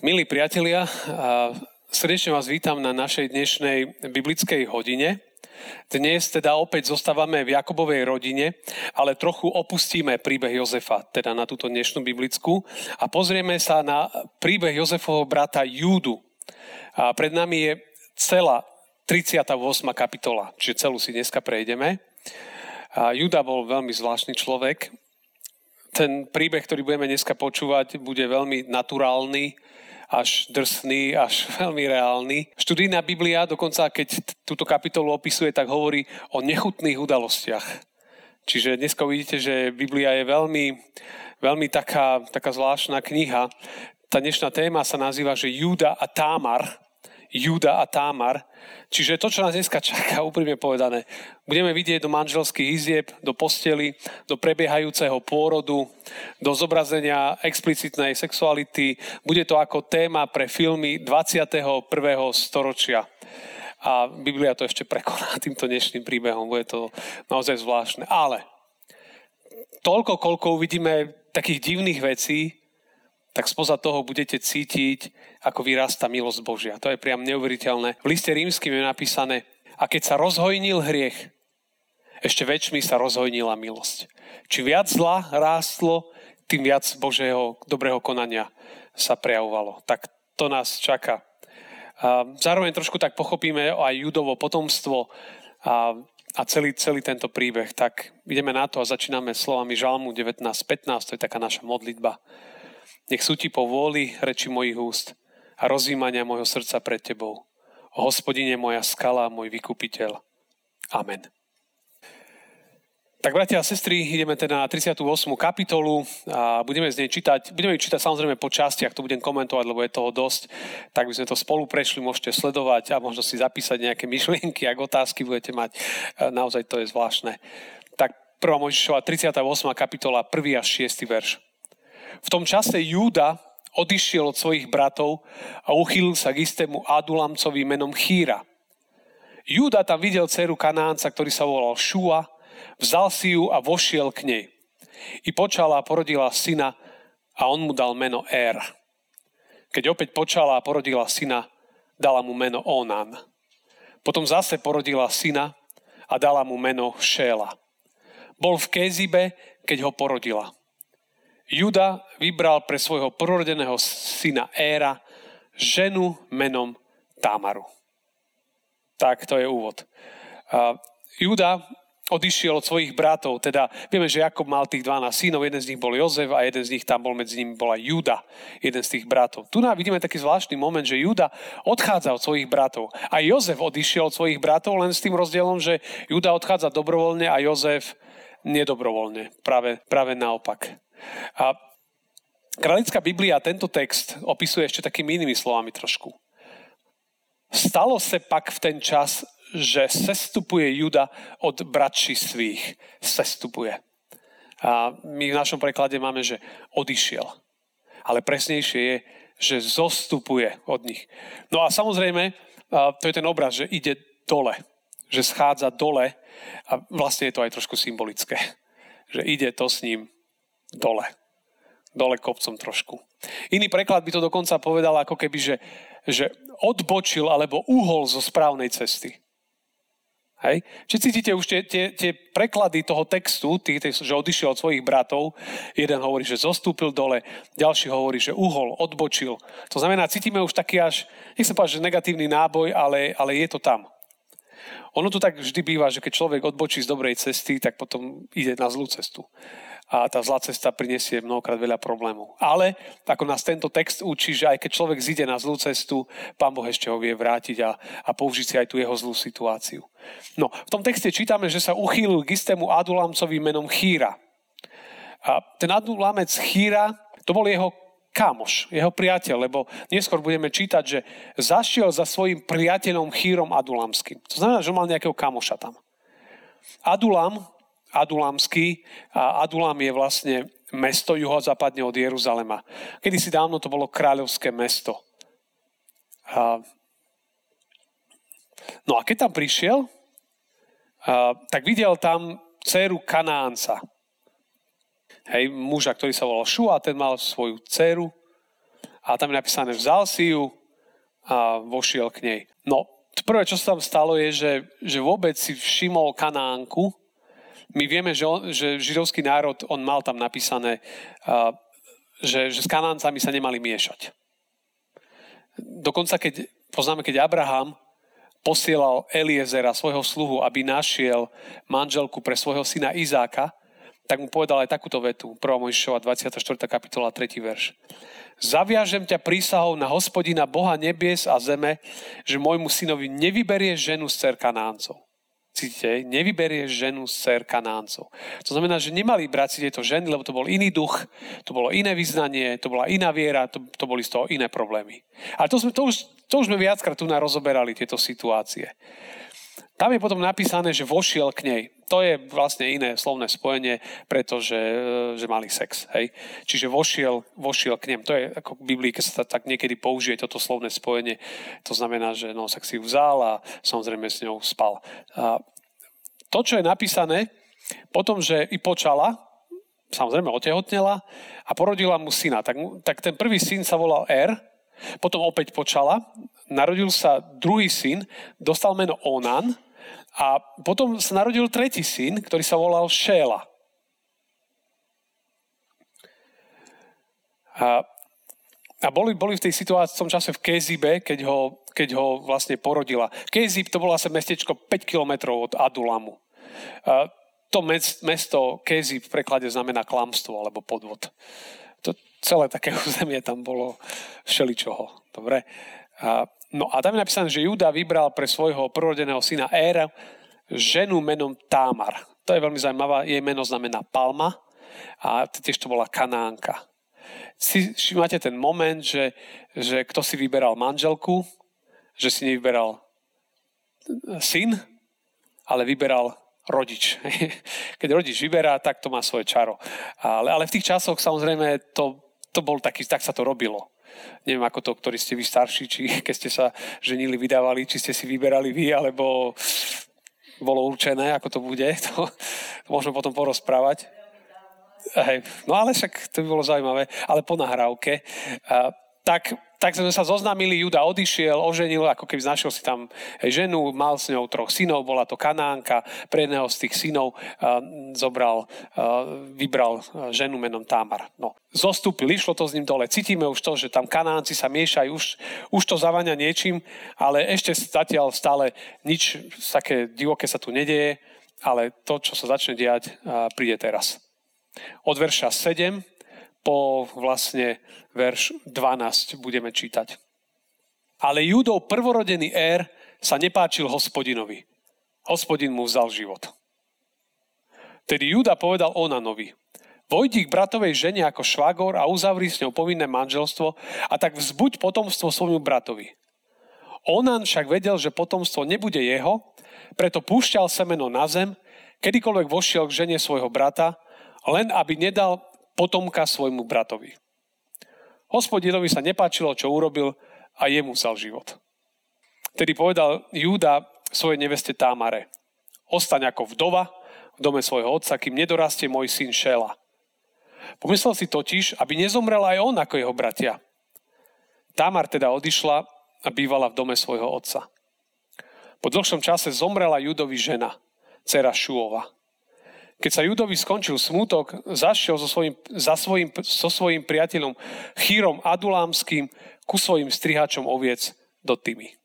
Tak milí priatelia, srdečne vás vítam na našej dnešnej biblickej hodine. Dnes teda opäť zostávame v Jakobovej rodine, ale trochu opustíme príbeh Jozefa, teda na túto dnešnú biblickú a pozrieme sa na príbeh Jozefovho brata Júdu. A pred nami je celá 38. kapitola, čiže celú si dneska prejdeme. A Juda bol veľmi zvláštny človek. Ten príbeh, ktorý budeme dneska počúvať, bude veľmi naturálny, až drsný, až veľmi reálny. Študijná Biblia dokonca, keď túto kapitolu opisuje, tak hovorí o nechutných udalostiach. Čiže dneska uvidíte, že Biblia je veľmi, veľmi taká, taká zvláštna kniha. Tá dnešná téma sa nazýva, že Júda a Támar. Júda a Támar. Čiže to, čo nás dneska čaká, úprimne povedané, budeme vidieť do manželských izieb, do postely, do prebiehajúceho pôrodu, do zobrazenia explicitnej sexuality. Bude to ako téma pre filmy 21. storočia. A Biblia to ešte prekoná týmto dnešným príbehom. Bude to naozaj zvláštne. Ale toľko, koľko uvidíme takých divných vecí, tak spoza toho budete cítiť, ako vyrastá milosť Božia. To je priam neuveriteľné. V liste rímským je napísané, a keď sa rozhojnil hriech, ešte väčšmi sa rozhojnila milosť. Či viac zla rástlo, tým viac Božieho dobrého konania sa prejavovalo. Tak to nás čaká. Zároveň trošku tak pochopíme aj judovo potomstvo a, a celý, celý tento príbeh. Tak ideme na to a začíname slovami Žalmu 19.15, to je taká naša modlitba. Nech sú ti po vôli reči mojich úst a rozjímania môjho srdca pred tebou. O hospodine moja skala, môj vykupiteľ. Amen. Tak, bratia a sestry, ideme teda na 38. kapitolu a budeme z nej čítať. Budeme ju čítať samozrejme po častiach, to budem komentovať, lebo je toho dosť. Tak by sme to spolu prešli, môžete sledovať a možno si zapísať nejaké myšlienky, ak otázky budete mať. E, naozaj to je zvláštne. Tak 1. Mojžišova 38. kapitola, 1. až 6. verš. V tom čase Júda odišiel od svojich bratov a uchýlil sa k istému Adulamcovi menom Chýra. Júda tam videl dceru Kanánca, ktorý sa volal Šua, vzal si ju a vošiel k nej. I počala a porodila syna a on mu dal meno Er. Keď opäť počala a porodila syna, dala mu meno Onan. Potom zase porodila syna a dala mu meno Šéla. Bol v Kézibe, keď ho porodila. Juda vybral pre svojho prorodeného syna Éra ženu menom Támaru. Tak, to je úvod. Juda odišiel od svojich bratov, teda vieme, že Jakob mal tých 12 synov, jeden z nich bol Jozef a jeden z nich tam bol medzi nimi bola Juda, jeden z tých bratov. Tu nám vidíme taký zvláštny moment, že Juda odchádza od svojich bratov. A Jozef odišiel od svojich bratov len s tým rozdielom, že Juda odchádza dobrovoľne a Jozef nedobrovoľne. Práve, práve naopak. A Králická Biblia tento text opisuje ešte takými inými slovami trošku. Stalo sa pak v ten čas, že sestupuje Juda od bratší svých. Sestupuje. A my v našom preklade máme, že odišiel. Ale presnejšie je, že zostupuje od nich. No a samozrejme, to je ten obraz, že ide dole. Že schádza dole a vlastne je to aj trošku symbolické. Že ide to s ním dole. Dole kopcom trošku. Iný preklad by to dokonca povedal ako keby, že, že odbočil alebo uhol zo správnej cesty. Hej? Či cítite už tie, tie, tie preklady toho textu, tý, tý, že odišiel od svojich bratov, jeden hovorí, že zostúpil dole, ďalší hovorí, že uhol, odbočil. To znamená, cítime už taký až, nechcem povedať, že negatívny náboj, ale, ale je to tam. Ono to tak vždy býva, že keď človek odbočí z dobrej cesty, tak potom ide na zlú cestu a tá zlá cesta prinesie mnohokrát veľa problémov. Ale ako nás tento text učí, že aj keď človek zíde na zlú cestu, Pán Boh ešte ho vie vrátiť a, a použiť si aj tú jeho zlú situáciu. No, v tom texte čítame, že sa uchýlil k istému Adulamcovi menom Chýra. A ten Adulamec Chýra, to bol jeho kámoš, jeho priateľ, lebo neskôr budeme čítať, že zašiel za svojim priateľom Chýrom Adulamským. To znamená, že mal nejakého kamoša tam. Adulam Adulamský. A Adulam je vlastne mesto juhozápadne od Jeruzalema. Kedy si dávno to bolo kráľovské mesto. A, no a keď tam prišiel, a, tak videl tam dceru Kanánca. Hej, muža, ktorý sa volal Šua, ten mal svoju dceru. A tam je napísané, vzal si ju a vošiel k nej. No, prvé, čo sa tam stalo, je, že, že vôbec si všimol Kanánku. My vieme, že, on, že židovský národ, on mal tam napísané, že, že s Kanáncami sa nemali miešať. Dokonca, keď poznáme, keď Abraham posielal Eliezera, svojho sluhu, aby našiel manželku pre svojho syna Izáka, tak mu povedal aj takúto vetu, 1. Mojžišova 24. kapitola 3. verš. Zaviažem ťa prísahou na hospodina Boha nebies a zeme, že môjmu synovi nevyberie ženu z cer Kanáncov. Cítite, nevyberie ženu z cer Kanáncov. To znamená, že nemali brať si tieto ženy, lebo to bol iný duch, to bolo iné vyznanie, to bola iná viera, to, to boli z toho iné problémy. Ale to, sme, to, už, to už sme viackrát tu rozoberali, tieto situácie. Tam je potom napísané, že vošiel k nej. To je vlastne iné slovné spojenie, pretože e, že mali sex. Hej? Čiže vošiel, vošiel k nem. To je ako v Biblii, keď sa tak niekedy použije toto slovné spojenie. To znamená, že no, sa si vzal a samozrejme s ňou spal. A to, čo je napísané, potom, že i počala, samozrejme otehotnela a porodila mu syna. Tak, tak ten prvý syn sa volal Er, potom opäť počala, narodil sa druhý syn, dostal meno Onan, a potom sa narodil tretí syn, ktorý sa volal Šéla. A, a boli, boli v tej situácii v tom čase v Kezibe, keď ho, keď ho vlastne porodila. Kezib to bolo asi mestečko 5 kilometrov od Adulamu. A to mesto Kezib v preklade znamená klamstvo alebo podvod. To celé také územie tam bolo všeličoho. Dobre? A No a tam je napísané, že Juda vybral pre svojho prorodeného syna Éra ženu menom Támar. To je veľmi zaujímavá, jej meno znamená Palma a tiež to bola Kanánka. Si máte ten moment, že, že kto si vyberal manželku, že si nevyberal syn, ale vyberal rodič. Keď rodič vyberá, tak to má svoje čaro. Ale, ale v tých časoch samozrejme to, to bol taký, tak sa to robilo neviem ako to, ktorí ste vy starší, či keď ste sa ženili, vydávali, či ste si vyberali vy, alebo bolo určené, ako to bude. To, to môžeme potom porozprávať. Hej, no ale však to by bolo zaujímavé. Ale po nahrávke. A, tak tak sme sa zoznámili, Juda odišiel, oženil, ako keby znašiel si tam ženu, mal s ňou troch synov, bola to Kanánka, pre jedného z tých synov uh, zobral, uh, vybral ženu menom Támar. No, zostúpil, išlo to s ním dole. Cítime už to, že tam Kanánci sa miešajú, už, už to zavania niečím, ale ešte zatiaľ stále nič také divoké sa tu nedieje, ale to, čo sa začne diať, uh, príde teraz. Od verša 7 po vlastne verš 12 budeme čítať. Ale Judov prvorodený ér sa nepáčil hospodinovi. Hospodin mu vzal život. Tedy Juda povedal Onanovi, vojdi k bratovej žene ako švagor a uzavri s ňou povinné manželstvo a tak vzbuď potomstvo svojmu bratovi. Onan však vedel, že potomstvo nebude jeho, preto púšťal semeno na zem, kedykoľvek vošiel k žene svojho brata, len aby nedal potomka svojmu bratovi. Hospodinovi sa nepáčilo, čo urobil a jemu vzal život. Tedy povedal Júda svojej neveste Támare, ostaň ako vdova v dome svojho otca, kým nedorastie môj syn Šela. Pomyslel si totiž, aby nezomrel aj on ako jeho bratia. Támar teda odišla a bývala v dome svojho otca. Po dlhšom čase zomrela Judovi žena, dcera Šuova. Keď sa Judovi skončil smútok, zašiel so svojím, za svojím, so svojím priateľom Chýrom Adulámským ku svojim strihačom oviec do Tymy.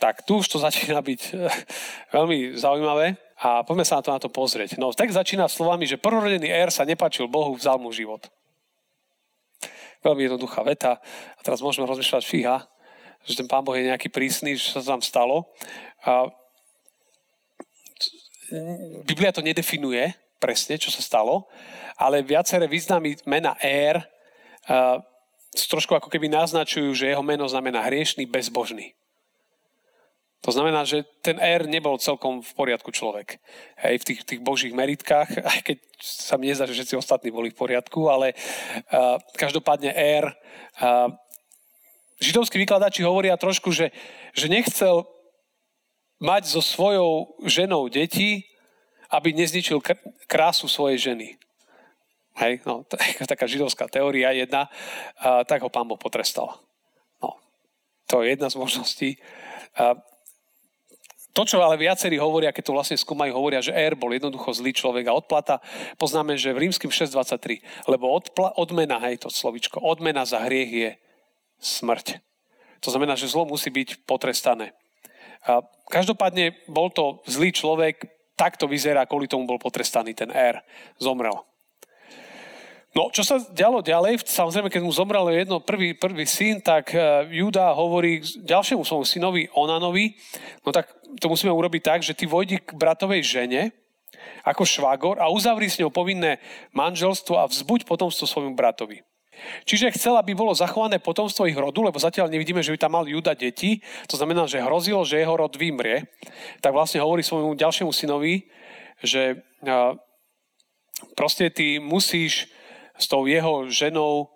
Tak tu už to začína byť eh, veľmi zaujímavé a poďme sa na to, na to pozrieť. No, tak začína slovami, že prvorodený Er sa nepačil Bohu, vzal mu život. Veľmi jednoduchá veta. A teraz môžeme rozmýšľať, fíha, že ten pán Boh je nejaký prísny, že sa tam stalo. A Biblia to nedefinuje presne, čo sa stalo, ale viaceré významy mena Ér uh, trošku ako keby naznačujú, že jeho meno znamená hriešný, bezbožný. To znamená, že ten Ér nebol celkom v poriadku človek. Hej, v tých, tých božích meritkách, aj keď sa mi nezdá, že všetci ostatní boli v poriadku, ale uh, každopádne Ér, uh, židovskí vykladači hovoria trošku, že, že nechcel mať so svojou ženou deti, aby nezničil krásu svojej ženy. hej, no, taká židovská teória jedna, a, tak ho pán Boh potrestal. No, to je jedna z možností. A, to, čo ale viacerí hovoria, keď to vlastne skúmajú, hovoria, že Er bol jednoducho zlý človek a odplata. Poznáme, že v rímskym 6.23, lebo odpla, odmena, hej, to slovičko, odmena za hriech je smrť. To znamená, že zlo musí byť potrestané. Každopádne bol to zlý človek, takto vyzerá, kvôli tomu bol potrestaný ten Er. Zomrel. No, čo sa dialo ďalej, samozrejme, keď mu zomrel jedno prvý, prvý syn, tak uh, Júda hovorí ďalšiemu svojmu synovi Onanovi, no tak to musíme urobiť tak, že ty vojdi k bratovej žene ako švagor a uzavri s ňou povinné manželstvo a vzbuď potomstvo svojmu bratovi. Čiže chcel, aby bolo zachované potomstvo ich rodu, lebo zatiaľ nevidíme, že by tam mal Juda deti, to znamená, že hrozilo, že jeho rod vymrie, tak vlastne hovorí svojmu ďalšiemu synovi, že proste ty musíš s tou jeho ženou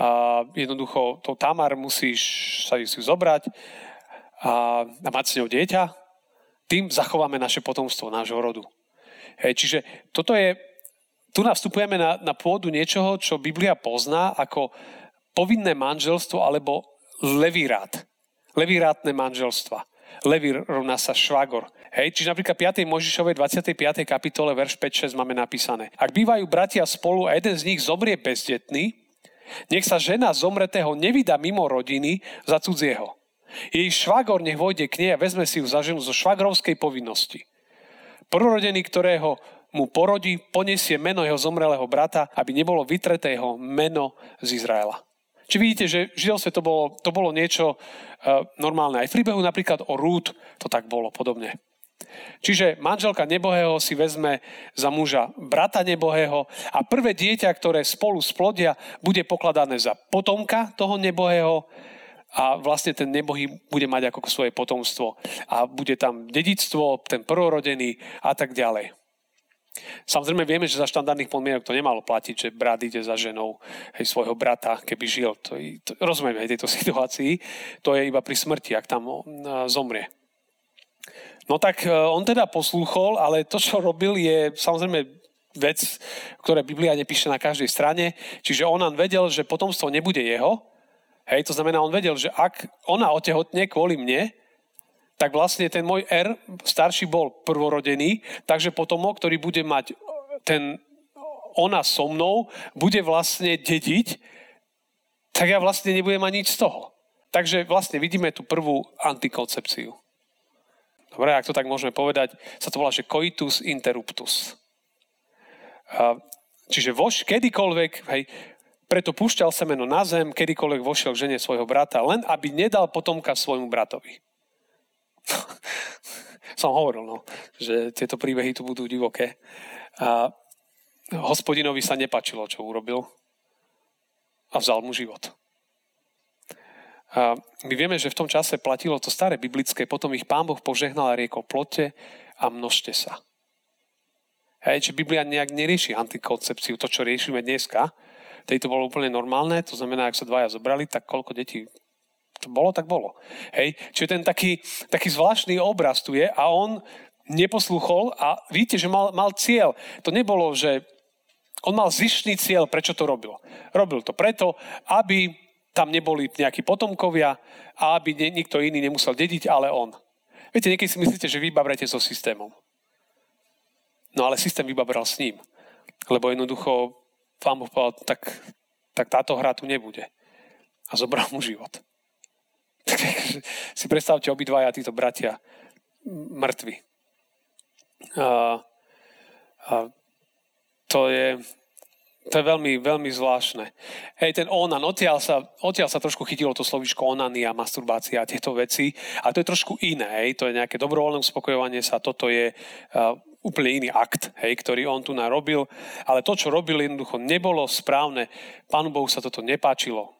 a jednoducho tou Tamar musíš sa si zobrať a, a mať s ňou dieťa. Tým zachováme naše potomstvo, nášho rodu. Hej, čiže toto je, tu nastupujeme na, na pôdu niečoho, čo Biblia pozná ako povinné manželstvo alebo levirát. Levirátne manželstva. Levir rovná sa švagor. Hej, čiže napríklad 5. Možišovej 25. kapitole, verš 5-6 máme napísané. Ak bývajú bratia spolu a jeden z nich zomrie bezdetný, nech sa žena zomretého nevydá mimo rodiny za cudzieho. Jej švagor nech vojde k nej a vezme si ju za ženu zo švagrovskej povinnosti. Prorodený, ktorého mu porodí, poniesie meno jeho zomrelého brata, aby nebolo vytreté jeho meno z Izraela. Či vidíte, že v židovstve to bolo, to bolo niečo uh, normálne. Aj v príbehu napríklad o Rút to tak bolo podobne. Čiže manželka nebohého si vezme za muža brata nebohého a prvé dieťa, ktoré spolu splodia, bude pokladané za potomka toho nebohého a vlastne ten nebohý bude mať ako svoje potomstvo. A bude tam dedictvo, ten prorodený a tak ďalej. Samozrejme vieme, že za štandardných podmienok to nemalo platiť, že brat ide za ženou hej, svojho brata, keby žil. To, to, rozumieme aj tejto situácii. To je iba pri smrti, ak tam zomrie. No tak e, on teda poslúchol, ale to, čo robil, je samozrejme vec, ktoré Biblia nepíše na každej strane. Čiže Onan vedel, že potomstvo nebude jeho. Hej, to znamená, on vedel, že ak ona otehotne kvôli mne, tak vlastne ten môj R, starší bol prvorodený, takže potomok, ktorý bude mať ten ona so mnou, bude vlastne dediť, tak ja vlastne nebudem mať nič z toho. Takže vlastne vidíme tú prvú antikoncepciu. Dobre, ak to tak môžeme povedať, sa to volá, že coitus interruptus. Čiže voš, kedykoľvek, hej, preto púšťal semeno na zem, kedykoľvek vošiel k žene svojho brata, len aby nedal potomka svojmu bratovi. Som hovoril, no, že tieto príbehy tu budú divoké. A hospodinovi sa nepačilo, čo urobil a vzal mu život. A my vieme, že v tom čase platilo to staré biblické, potom ich pán Boh požehnal a riekol plote a množte sa. Hej, či Biblia nejak nerieši antikoncepciu, to, čo riešime dneska. Tedy to bolo úplne normálne, to znamená, ak sa dvaja zobrali, tak koľko detí to bolo, tak bolo. Hej, čiže ten taký, taký zvláštny obraz tu je a on neposluchol a vidíte, že mal, mal cieľ. To nebolo, že on mal zištný cieľ, prečo to robil. Robil to preto, aby tam neboli nejakí potomkovia a aby nikto iný nemusel dediť, ale on. Viete, niekedy si myslíte, že vybabrate so systémom. No ale systém vybabral s ním. Lebo jednoducho vám povedal, tak, tak táto hra tu nebude. A zobral mu život. Si predstavte obidvaja títo bratia mŕtvi. A, a to je, to je veľmi, veľmi zvláštne. Hej, ten onan, odtiaľ sa, odtiaľ sa trošku chytilo to slovičko onania, masturbácia a tieto veci. A to je trošku iné. Hej, to je nejaké dobrovoľné uspokojovanie sa. Toto je uh, úplne iný akt, hej, ktorý on tu narobil. Ale to, čo robil, jednoducho nebolo správne. Pánu Bohu sa toto nepáčilo.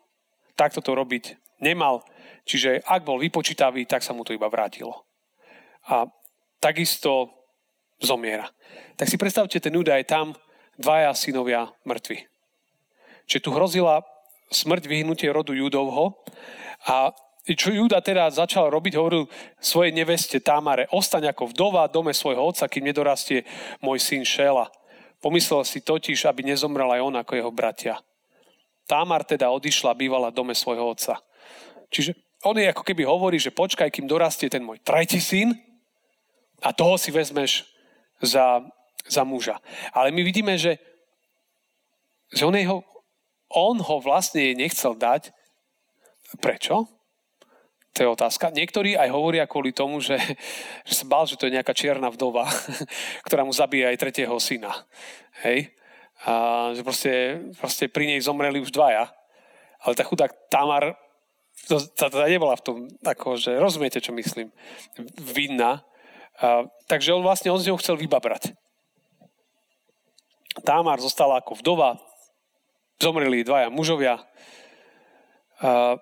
Takto to robiť nemal. Čiže ak bol vypočítavý, tak sa mu to iba vrátilo. A takisto zomiera. Tak si predstavte, ten údaj tam, dvaja synovia mŕtvi. Čiže tu hrozila smrť vyhnutie rodu Judovho a čo Juda teda začal robiť, hovoril svojej neveste Támare, ostaň ako vdova dome svojho otca, kým nedorastie môj syn Šela. Pomyslel si totiž, aby nezomrel aj on ako jeho bratia. Támar teda odišla, bývala dome svojho otca. Čiže on je ako keby hovorí, že počkaj, kým dorastie ten môj tretí syn a toho si vezmeš za, za muža. Ale my vidíme, že, že on, jeho, on ho vlastne nechcel dať. Prečo? To je otázka. Niektorí aj hovoria kvôli tomu, že, že sa bál, že to je nejaká čierna vdova, ktorá mu zabije aj tretieho syna. Hej? A že proste, proste pri nej zomreli už dvaja. Ale tá chudák Tamar to, to, to nebola v tom, ako, že rozumiete, čo myslím, vinná. A, takže on vlastne on z ňou chcel vybabrať. Tamar zostala ako vdova, zomreli dvaja mužovia. A,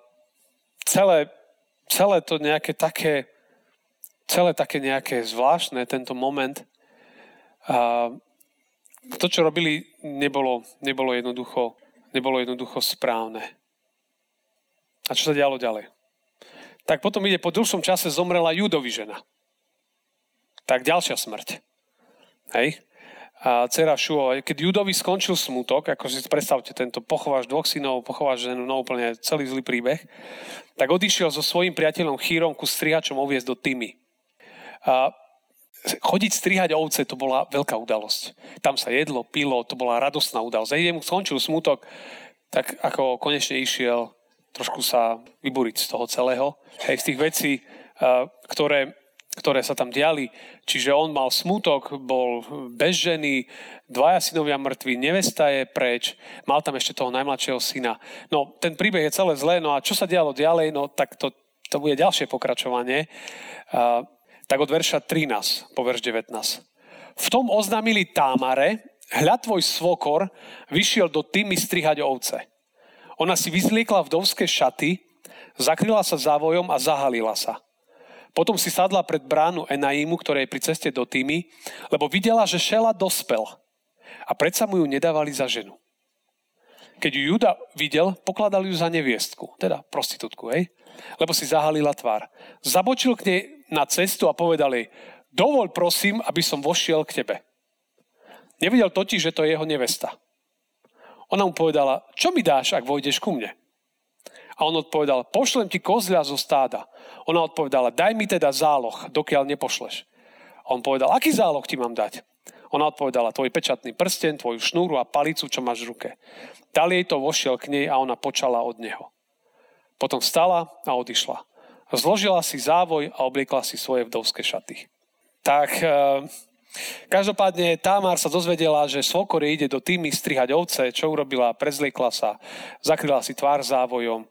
celé celé to nejaké také, celé také nejaké zvláštne, tento moment. A to, čo robili, nebolo, nebolo, jednoducho, nebolo jednoducho správne. A čo sa dialo ďalej? Tak potom ide, po dlhšom čase zomrela Judovi žena. Tak ďalšia smrť. Hej? a dcera Šuo. Keď Judovi skončil smutok, ako si predstavte tento, pochováš dvoch synov, pochováš ženu, no úplne celý zlý príbeh, tak odišiel so svojím priateľom Chýrom ku strihačom oviezť do Tymy. A chodiť strihať ovce, to bola veľká udalosť. Tam sa jedlo, pilo, to bola radostná udalosť. A mu skončil smutok, tak ako konečne išiel trošku sa vyburiť z toho celého. Hej, z tých vecí, ktoré ktoré sa tam diali. Čiže on mal smutok, bol bez ženy, dvaja synovia mŕtvi, nevesta je preč, mal tam ešte toho najmladšieho syna. No, ten príbeh je celé zlé, no a čo sa dialo ďalej, no tak to, to bude ďalšie pokračovanie. Tak od verša 13 po verš 19. V tom oznámili Támare, hľa tvoj svokor vyšiel do Tymy strihať ovce. Ona si vyzliekla vdovské šaty, zakryla sa závojom a zahalila sa. Potom si sadla pred bránu Enaimu, ktoré je pri ceste do Týmy, lebo videla, že Šela dospel a predsa mu ju nedávali za ženu. Keď ju Juda videl, pokladal ju za neviestku, teda prostitútku, hej? lebo si zahalila tvár. Zabočil k nej na cestu a povedal jej, dovol prosím, aby som vošiel k tebe. Nevidel totiž, že to je jeho nevesta. Ona mu povedala, čo mi dáš, ak vojdeš ku mne? A on odpovedal, pošlem ti kozľa zo stáda. Ona odpovedala, daj mi teda záloh, dokiaľ nepošleš. A on povedal, aký záloh ti mám dať? Ona odpovedala, tvoj pečatný prsten, tvoju šnúru a palicu, čo máš v ruke. Dal jej to, vošiel k nej a ona počala od neho. Potom vstala a odišla. Zložila si závoj a obliekla si svoje vdovské šaty. Tak eh, Každopádne Tamar sa dozvedela, že svokor ide do týmy strihať ovce, čo urobila, prezliekla sa, zakryla si tvár závojom,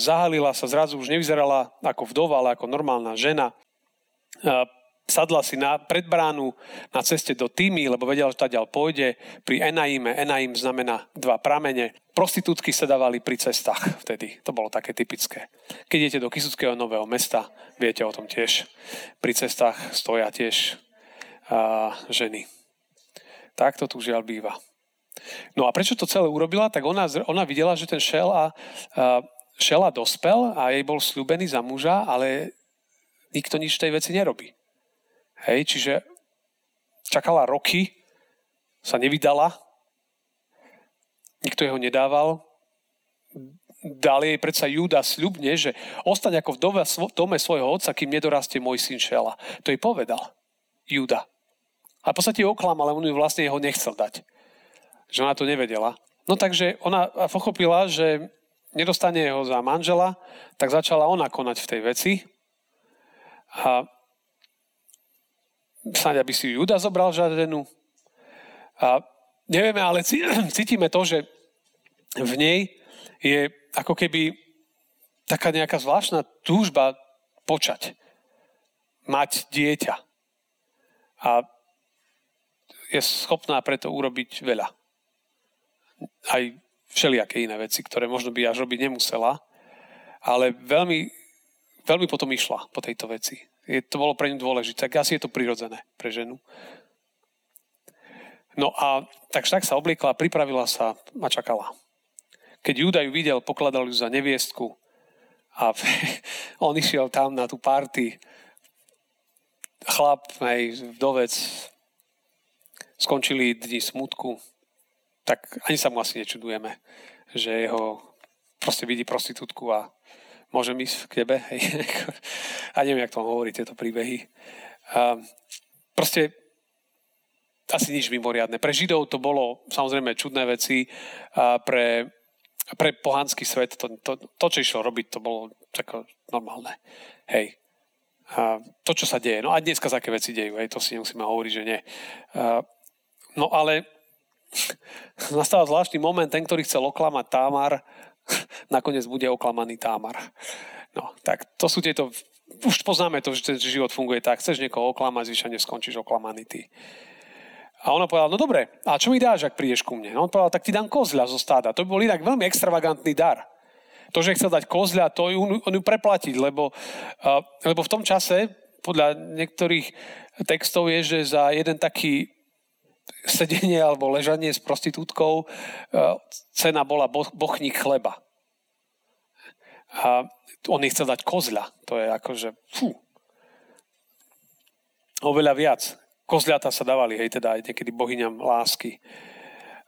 zahalila sa, zrazu už nevyzerala ako vdova, ale ako normálna žena. Sadla si na predbránu na ceste do Týmy, lebo vedela, že ďal pôjde. Pri Enaime, Enaim znamená dva pramene. Prostitútky sa dávali pri cestách vtedy. To bolo také typické. Keď idete do Kisuckého nového mesta, viete o tom tiež. Pri cestách stoja tiež a, ženy. Tak to tu žiaľ býva. No a prečo to celé urobila? Tak ona, ona videla, že ten Šela, Šela dospel a jej bol slúbený za muža, ale nikto nič tej veci nerobí. Hej, čiže čakala roky, sa nevydala, nikto jeho nedával, dal jej predsa Júda sľubne, že ostane ako v dome svojho otca, kým nedorastie môj syn Šela. To jej povedal Júda. A v podstate ju oklamal, ale on ju vlastne jeho nechcel dať. Že ona to nevedela. No takže ona pochopila, že nedostane ho za manžela, tak začala ona konať v tej veci. A snáď, aby si Juda zobral žadenu. A nevieme, ale cítime to, že v nej je ako keby taká nejaká zvláštna túžba počať. Mať dieťa. A je schopná preto urobiť veľa. Aj všelijaké iné veci, ktoré možno by až robiť nemusela, ale veľmi, veľmi potom išla po tejto veci. Je, to bolo pre ňu dôležité. Tak asi je to prirodzené pre ženu. No a tak tak sa obliekla, pripravila sa a čakala. Keď Júda ju videl, pokladal ju za neviestku a on išiel tam na tú party. Chlap, aj vdovec, skončili dni smutku, tak ani sa mu asi nečudujeme, že jeho proste vidí prostitútku a môžem ísť k tebe. A neviem, jak to hovorí, tieto príbehy. A proste asi nič mimoriadne. Pre Židov to bolo samozrejme čudné veci, a pre, pre pohanský svet to, to, to, čo išlo robiť, to bolo tako normálne. Hej. A to, čo sa deje. No a dneska také veci dejú, hej, to si nemusíme hovoriť, že nie. A, no ale nastáva zvláštny moment, ten, ktorý chcel oklamať Támar, nakoniec bude oklamaný Támar. No, tak to sú tieto, už poznáme to, že ten život funguje tak, chceš niekoho oklamať, zvyčajne skončíš oklamaný ty. A ona povedala, no dobre, a čo mi dáš, ak prídeš ku mne? No on povedal, tak ti dám kozľa zo stáda. To by bol inak veľmi extravagantný dar. To, že chcel dať kozľa, to ju, on ju preplatiť, lebo, uh, lebo v tom čase, podľa niektorých textov je, že za jeden taký sedenie alebo ležanie s prostitútkou uh, cena bola bo, bochník chleba. A on jej chcel dať kozľa. To je akože, fú, oveľa viac. Kozľata sa dávali, hej, teda aj niekedy bohyňam lásky.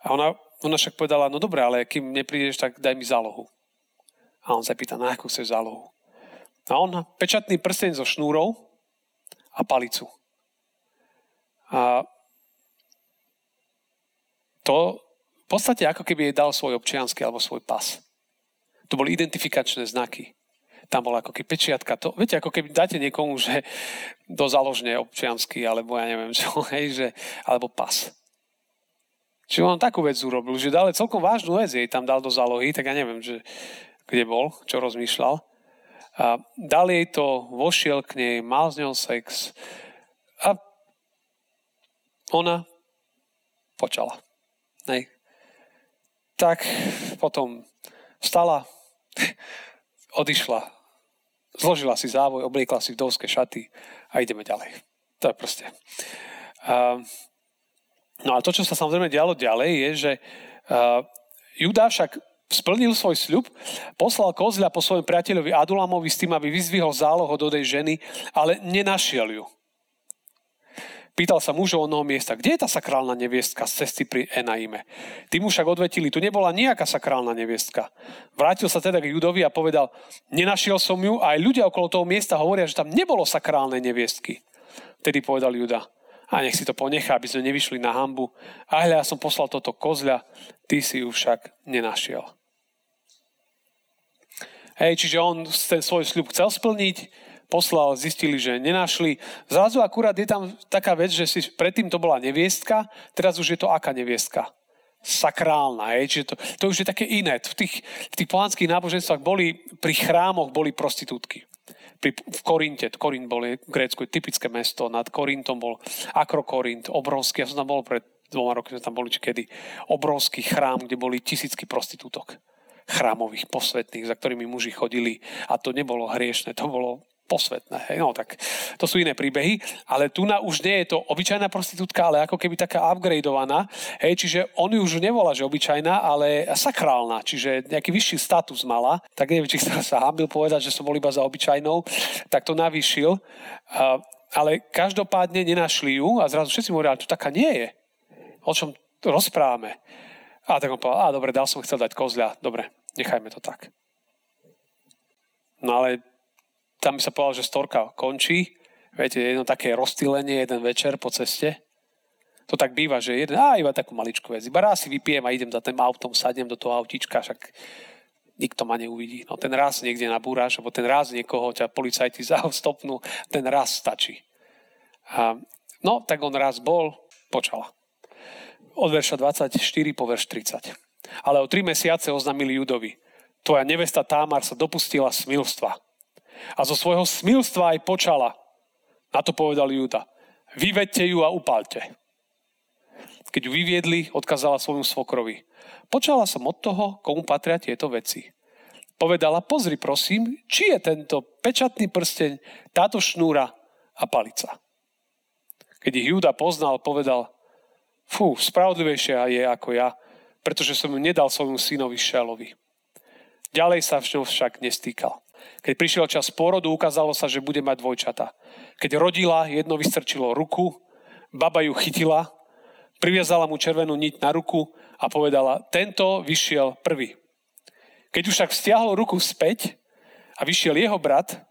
A ona, ona však povedala, no dobre, ale kým neprídeš, tak daj mi zálohu. A on sa pýta, na akú chceš zálohu? A on pečatný prsteň so šnúrou a palicu. A to v podstate ako keby jej dal svoj občiansky alebo svoj pas. To boli identifikačné znaky tam bola ako keby pečiatka. To, viete, ako keby dáte niekomu, že do založne občiansky, alebo ja neviem čo, hej, že, alebo pas. Čiže on takú vec urobil, že dal celkom vážnu vec, jej tam dal do zálohy, tak ja neviem, že, kde bol, čo rozmýšľal. A dal jej to, vošiel k nej, mal s ňou sex a ona počala. Nej. Tak potom stala, odišla Zložila si závoj, obliekla si vdovské šaty a ideme ďalej. To je proste. Uh, no a to, čo sa samozrejme dialo ďalej, je, že uh, Judá však splnil svoj sľub, poslal kozľa po svojom priateľovi Adulamovi s tým, aby vyzvihol záloho do tej ženy, ale nenašiel ju. Pýtal sa mužov onoho miesta, kde je tá sakrálna neviestka z cesty pri Enaime. Tí však odvetili, tu nebola nejaká sakrálna neviestka. Vrátil sa teda k Judovi a povedal, nenašiel som ju a aj ľudia okolo toho miesta hovoria, že tam nebolo sakrálnej neviestky. Vtedy povedal Juda, a nech si to ponechá, aby sme nevyšli na hambu. A hľa, ja som poslal toto kozľa, ty si ju však nenašiel. Hej, čiže on ten svoj sľub chcel splniť, poslal, zistili, že nenašli. Zrazu akurát je tam taká vec, že si predtým to bola neviestka, teraz už je to aká neviestka? Sakrálna. Je? Čiže to, to už je také iné. V tých, v tých pohanských náboženstvách boli, pri chrámoch boli prostitútky. Pri, v Korinte, Korint bol v Grécku, typické mesto, nad Korintom bol Akrokorint, obrovský, ja som tam bol pred dvoma rokmi, sme tam boli či kedy, obrovský chrám, kde boli tisícky prostitútok chrámových, posvetných, za ktorými muži chodili a to nebolo hriešne, to bolo posvetné. Hej? No tak to sú iné príbehy, ale tu na už nie je to obyčajná prostitútka, ale ako keby taká upgradeovaná. Hej? Čiže on ju už nevolá, že obyčajná, ale sakrálna, čiže nejaký vyšší status mala. Tak neviem, či sa, sa hambil povedať, že som bol iba za obyčajnou, tak to navýšil. Ale každopádne nenašli ju a zrazu všetci hovorili, to taká nie je. O čom rozprávame? A tak on povedal, a dobre, dal som chcel dať kozľa, dobre, nechajme to tak. No ale tam by sa povedal, že storka končí. Viete, jedno také rozstýlenie jeden večer po ceste. To tak býva, že jeden, a iba takú maličkú vec. Iba raz si vypijem a idem za tým autom, sadnem do toho autička, však nikto ma neuvidí. No ten raz niekde nabúraš, alebo ten raz niekoho ťa policajti stopnú, ten raz stačí. A, no, tak on raz bol, počala. Od verša 24 po verš 30. Ale o tri mesiace oznámili Judovi. Tvoja nevesta Támar sa dopustila smilstva a zo svojho smilstva aj počala. Na to povedal Júda. Vyvedte ju a upalte. Keď ju vyviedli, odkazala svojmu svokrovi. Počala som od toho, komu patria tieto veci. Povedala, pozri prosím, či je tento pečatný prsteň, táto šnúra a palica. Keď ich Júda poznal, povedal, fú, spravodlivejšia je ako ja, pretože som ju nedal svojmu synovi Šelovi. Ďalej sa však nestýkal. Keď prišiel čas porodu, ukázalo sa, že bude mať dvojčata. Keď rodila, jedno vystrčilo ruku, baba ju chytila, priviazala mu červenú niť na ruku a povedala, tento vyšiel prvý. Keď už však stiahol ruku späť a vyšiel jeho brat,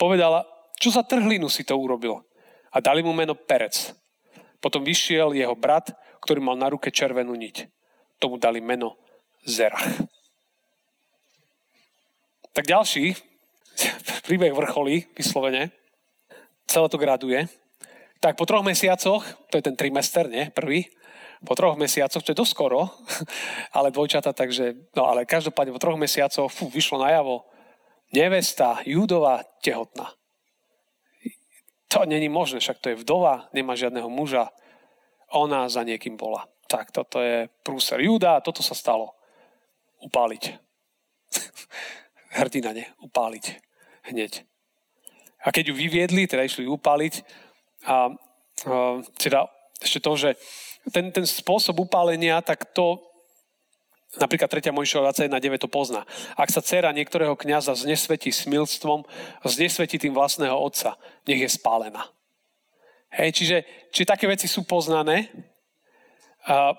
povedala, čo za trhlinu si to urobil? A dali mu meno Perec. Potom vyšiel jeho brat, ktorý mal na ruke červenú niť. Tomu dali meno Zerach. Tak ďalší príbeh vrcholí, vyslovene. Celé to graduje. Tak po troch mesiacoch, to je ten trimester, nie? Prvý. Po troch mesiacoch, čo je dosť skoro, ale dvojčata, takže, no ale každopádne po troch mesiacoch, fú, vyšlo najavo, nevesta, Júdova, tehotná. To není možné, však to je vdova, nemá žiadneho muža, ona za niekým bola. Tak toto je prúser Júda, toto sa stalo. Upáliť. Hrdina, ne? Upáliť. Hneď. A keď ju vyviedli, teda išli upáliť, a, a teda ešte to, že ten, ten spôsob upálenia, tak to napríklad 3. Mojžišova 21.9 to pozná. Ak sa dcera niektorého kniaza znesvetí smilstvom, znesvetí tým vlastného otca, nech je spálená. Hej, čiže, čiže také veci sú poznané. A,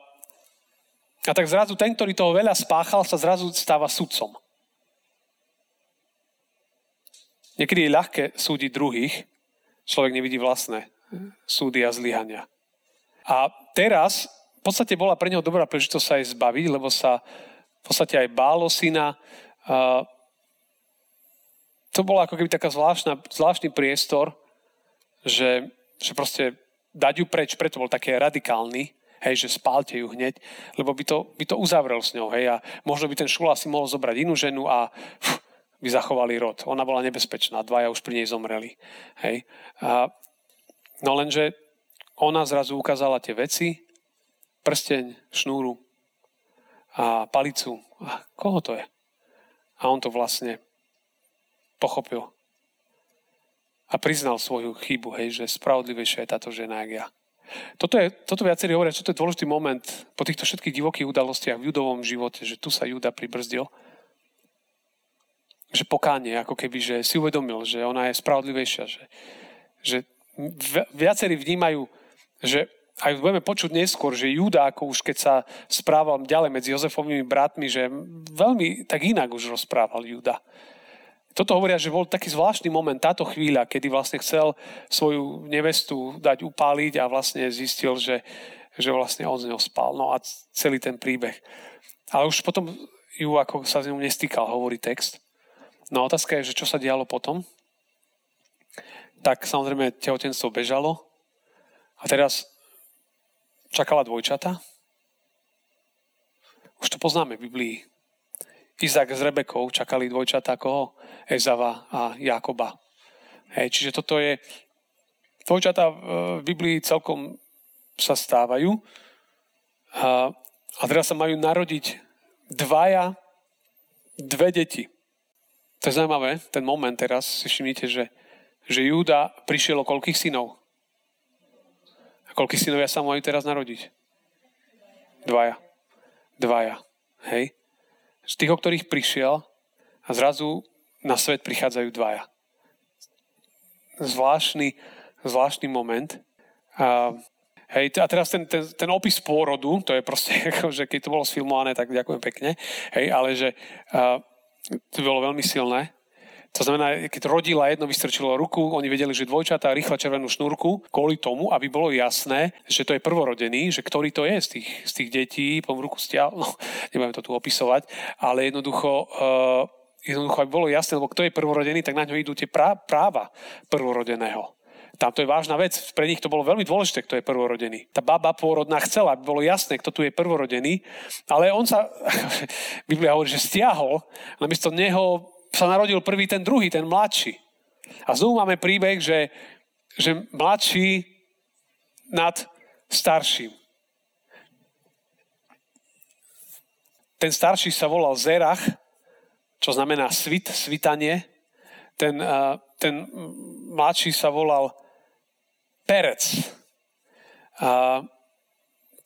a tak zrazu ten, ktorý toho veľa spáchal, sa zrazu stáva sudcom. Niekedy je ľahké súdiť druhých, človek nevidí vlastné súdy a zlyhania. A teraz v podstate bola pre neho dobrá príležitosť sa aj zbaviť, lebo sa v podstate aj bálo syna. To bolo ako keby taká zvláštna, zvláštny priestor, že, že proste dať ju preč, preto bol také radikálny, hej, že spálte ju hneď, lebo by to, by to uzavrel s ňou, hej, a možno by ten šula si mohol zobrať inú ženu a pff, by zachovali rod. Ona bola nebezpečná, dvaja už pri nej zomreli, hej. A No lenže ona zrazu ukázala tie veci, prsteň, šnúru a palicu. A koho to je? A on to vlastne pochopil. A priznal svoju chybu, hej, že spravodlivejšia je táto žena, jak ja. Toto, je, toto viacerí hovoria, že toto je dôležitý moment po týchto všetkých divokých udalostiach v judovom živote, že tu sa Juda pribrzdil. Že pokánie, ako keby, že si uvedomil, že ona je spravodlivejšia, že, že viacerí vnímajú, že aj budeme počuť neskôr, že Júda, ako už keď sa správal ďalej medzi Jozefovými bratmi, že veľmi tak inak už rozprával Júda. Toto hovoria, že bol taký zvláštny moment, táto chvíľa, kedy vlastne chcel svoju nevestu dať upáliť a vlastne zistil, že, že vlastne on z neho spal. No a celý ten príbeh. Ale už potom ju ako sa z ňou nestýkal, hovorí text. No a otázka je, že čo sa dialo potom? tak samozrejme tehotenstvo bežalo a teraz čakala dvojčata. Už to poznáme v Biblii. Izak s Rebekou čakali dvojčata koho? Ezava a Jakoba. Hej, čiže toto je... Dvojčata v Biblii celkom sa stávajú. A, a teraz sa majú narodiť dvaja, dve deti. To je zaujímavé, ten moment teraz, si všimnite, že že Júda prišiel o koľkých synov? A koľkých synovia sa majú teraz narodiť? Dvaja. Dvaja. Hej? Z tých, o ktorých prišiel a zrazu na svet prichádzajú dvaja. Zvláštny, zvláštny moment. A, hej, a teraz ten, ten, ten opis pôrodu, to je proste, že keď to bolo sfilmované, tak ďakujem pekne. Hej, ale že a, to bolo veľmi silné. To znamená, keď rodila jedno, vystrčilo ruku, oni vedeli, že dvojčatá rýchla červenú šnúrku, kvôli tomu, aby bolo jasné, že to je prvorodený, že ktorý to je z tých, z tých detí, po ruku stiaľ, no, nebudem to tu opisovať, ale jednoducho, uh, jednoducho, aby bolo jasné, lebo kto je prvorodený, tak na ňo idú tie práva prvorodeného. Tam to je vážna vec. Pre nich to bolo veľmi dôležité, kto je prvorodený. Tá baba pôrodná chcela, aby bolo jasné, kto tu je prvorodený, ale on sa, Biblia hovorí, že stiahol, namiesto neho sa narodil prvý ten druhý, ten mladší. A znovu máme príbeh, že, že mladší nad starším. Ten starší sa volal Zerach, čo znamená svit, svitanie. Ten, ten mladší sa volal Perec. A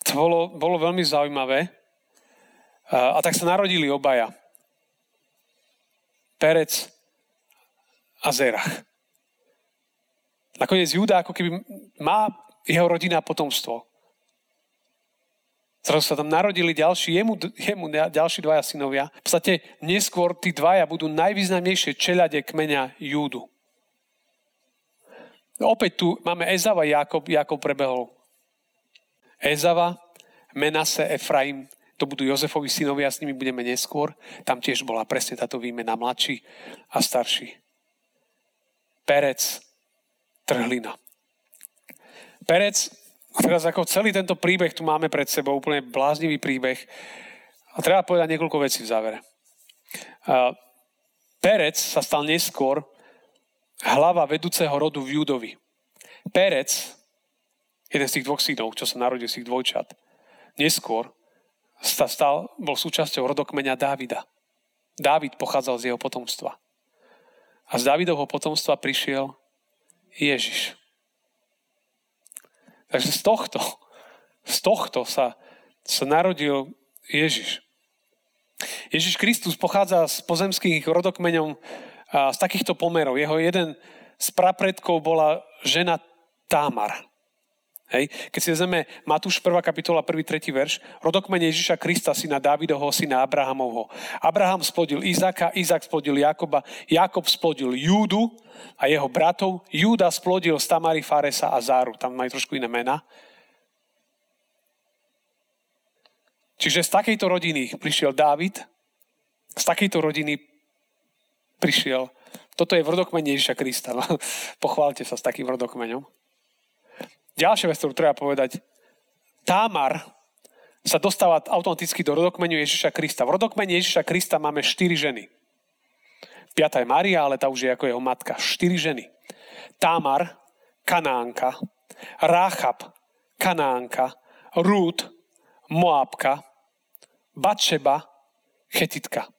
to bolo, bolo veľmi zaujímavé. A, a tak sa narodili obaja. Perec a Zerach. Nakoniec Júda ako keby má jeho rodina potomstvo. Zrazu sa tam narodili ďalší, jemu, jemu ďalší dvaja synovia. V podstate neskôr tí dvaja budú najvýznamnejšie čeľade kmeňa Júdu. No opäť tu máme Ezava, Jakob, Jakob prebehol. Ezava, Menase, Efraim, to budú Jozefovi synovia, s nimi budeme neskôr. Tam tiež bola presne táto výmena mladší a starší. Perec, trhlina. Perec teraz ako celý tento príbeh tu máme pred sebou, úplne bláznivý príbeh. A treba povedať niekoľko vecí v závere. Perec sa stal neskôr hlava vedúceho rodu v Judovi. Perec, jeden z tých dvoch synov, čo sa narodil z tých dvojčat, neskôr sa stal, bol súčasťou rodokmeňa Dávida. Dávid pochádzal z jeho potomstva. A z Dávidovho potomstva prišiel Ježiš. Takže z tohto, z tohto sa, sa narodil Ježiš. Ježiš Kristus pochádza z pozemských rodokmeňov z takýchto pomerov. Jeho jeden z prapredkov bola žena Támar. Hej. Keď si vezmeme Matúš 1. kapitola 1. 3. verš, rodokmene Ježiša Krista, syna Dávidovho, syna Abrahamovho. Abraham splodil Izaka, Izak splodil Jakoba, Jakob splodil Júdu a jeho bratov. Júda splodil Stamary, Faresa a Záru. Tam majú trošku iné mena. Čiže z takejto rodiny prišiel Dávid, z takejto rodiny prišiel, toto je v rodokmene Ježiša Krista. Pochválte sa s takým rodokmeňom. Ďalšia vec, ktorú treba povedať. Támar sa dostáva automaticky do rodokmenu Ježiša Krista. V rodokmene Ježiša Krista máme štyri ženy. Piatá je Maria, ale tá už je ako jeho matka. Štyri ženy. Támar, Kanánka, Ráchab, Kanánka, Rúd, Moabka, Batšeba, Chetitka.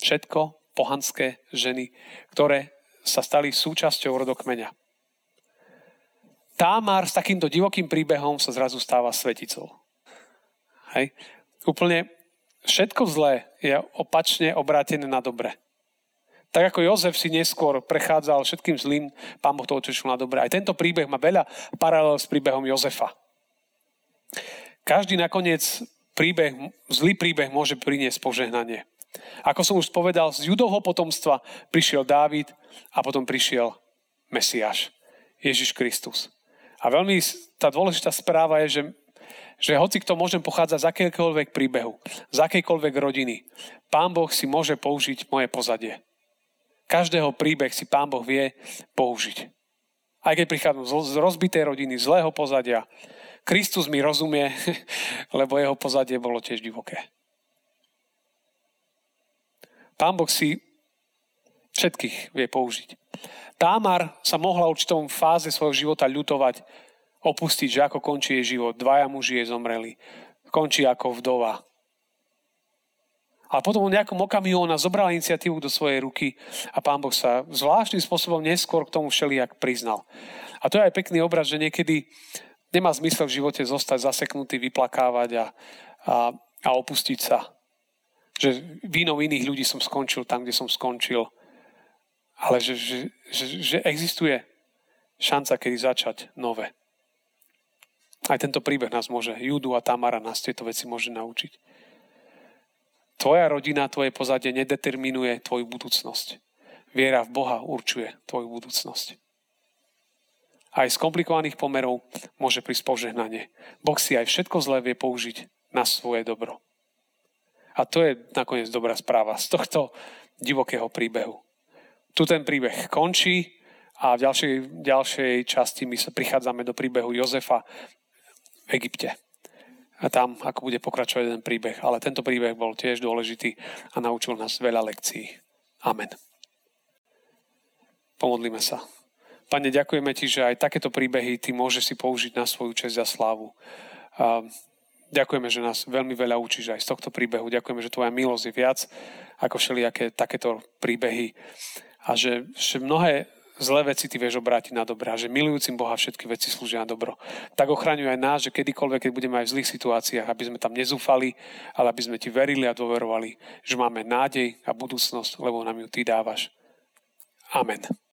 Všetko pohanské ženy, ktoré sa stali súčasťou rodokmeňa. Támar s takýmto divokým príbehom sa zrazu stáva sveticou. Hej. Úplne všetko zlé je opačne obrátené na dobre. Tak ako Jozef si neskôr prechádzal všetkým zlým, pán Boh to otočil na dobre. Aj tento príbeh má veľa paralel s príbehom Jozefa. Každý nakoniec príbeh, zlý príbeh môže priniesť požehnanie. Ako som už povedal, z judovho potomstva prišiel Dávid a potom prišiel Mesiáš, Ježiš Kristus. A veľmi tá dôležitá správa je, že, že hoci kto môžem pochádzať z akéhokoľvek príbehu, z akejkoľvek rodiny, Pán Boh si môže použiť moje pozadie. Každého príbeh si Pán Boh vie použiť. Aj keď prichádzam z rozbitej rodiny, zlého pozadia, Kristus mi rozumie, lebo jeho pozadie bolo tiež divoké. Pán Boh si všetkých vie použiť. Támar sa mohla určitom fáze svojho života ľutovať, opustiť, že ako končí jej život. Dvaja muži jej zomreli. Končí ako vdova. A potom v nejakom okamihu ona zobrala iniciatívu do svojej ruky a pán Boh sa zvláštnym spôsobom neskôr k tomu všelijak priznal. A to je aj pekný obraz, že niekedy nemá zmysel v živote zostať zaseknutý, vyplakávať a, a, a opustiť sa. Že vínou iných ľudí som skončil tam, kde som skončil ale že, že, že, že existuje šanca, kedy začať nové. Aj tento príbeh nás môže, Judu a Tamara nás tieto veci môže naučiť. Tvoja rodina, tvoje pozadie nedeterminuje tvoju budúcnosť. Viera v Boha určuje tvoju budúcnosť. Aj z komplikovaných pomerov môže prísť požehnanie. Boh si aj všetko zlé vie použiť na svoje dobro. A to je nakoniec dobrá správa z tohto divokého príbehu tu ten príbeh končí a v ďalšej, ďalšej časti my sa prichádzame do príbehu Jozefa v Egypte. A tam, ako bude pokračovať jeden príbeh. Ale tento príbeh bol tiež dôležitý a naučil nás veľa lekcií. Amen. Pomodlíme sa. Pane, ďakujeme Ti, že aj takéto príbehy Ty môžeš si použiť na svoju čest a slávu. Ďakujeme, že nás veľmi veľa učíš aj z tohto príbehu. Ďakujeme, že Tvoja milosť je viac ako všelijaké takéto príbehy a že, že mnohé zlé veci ty vieš obrátiť na dobré a že milujúcim Boha všetky veci slúžia na dobro. Tak ochraňuj aj nás, že kedykoľvek, keď budeme aj v zlých situáciách, aby sme tam nezúfali, ale aby sme ti verili a dôverovali, že máme nádej a budúcnosť, lebo nám ju ty dávaš. Amen.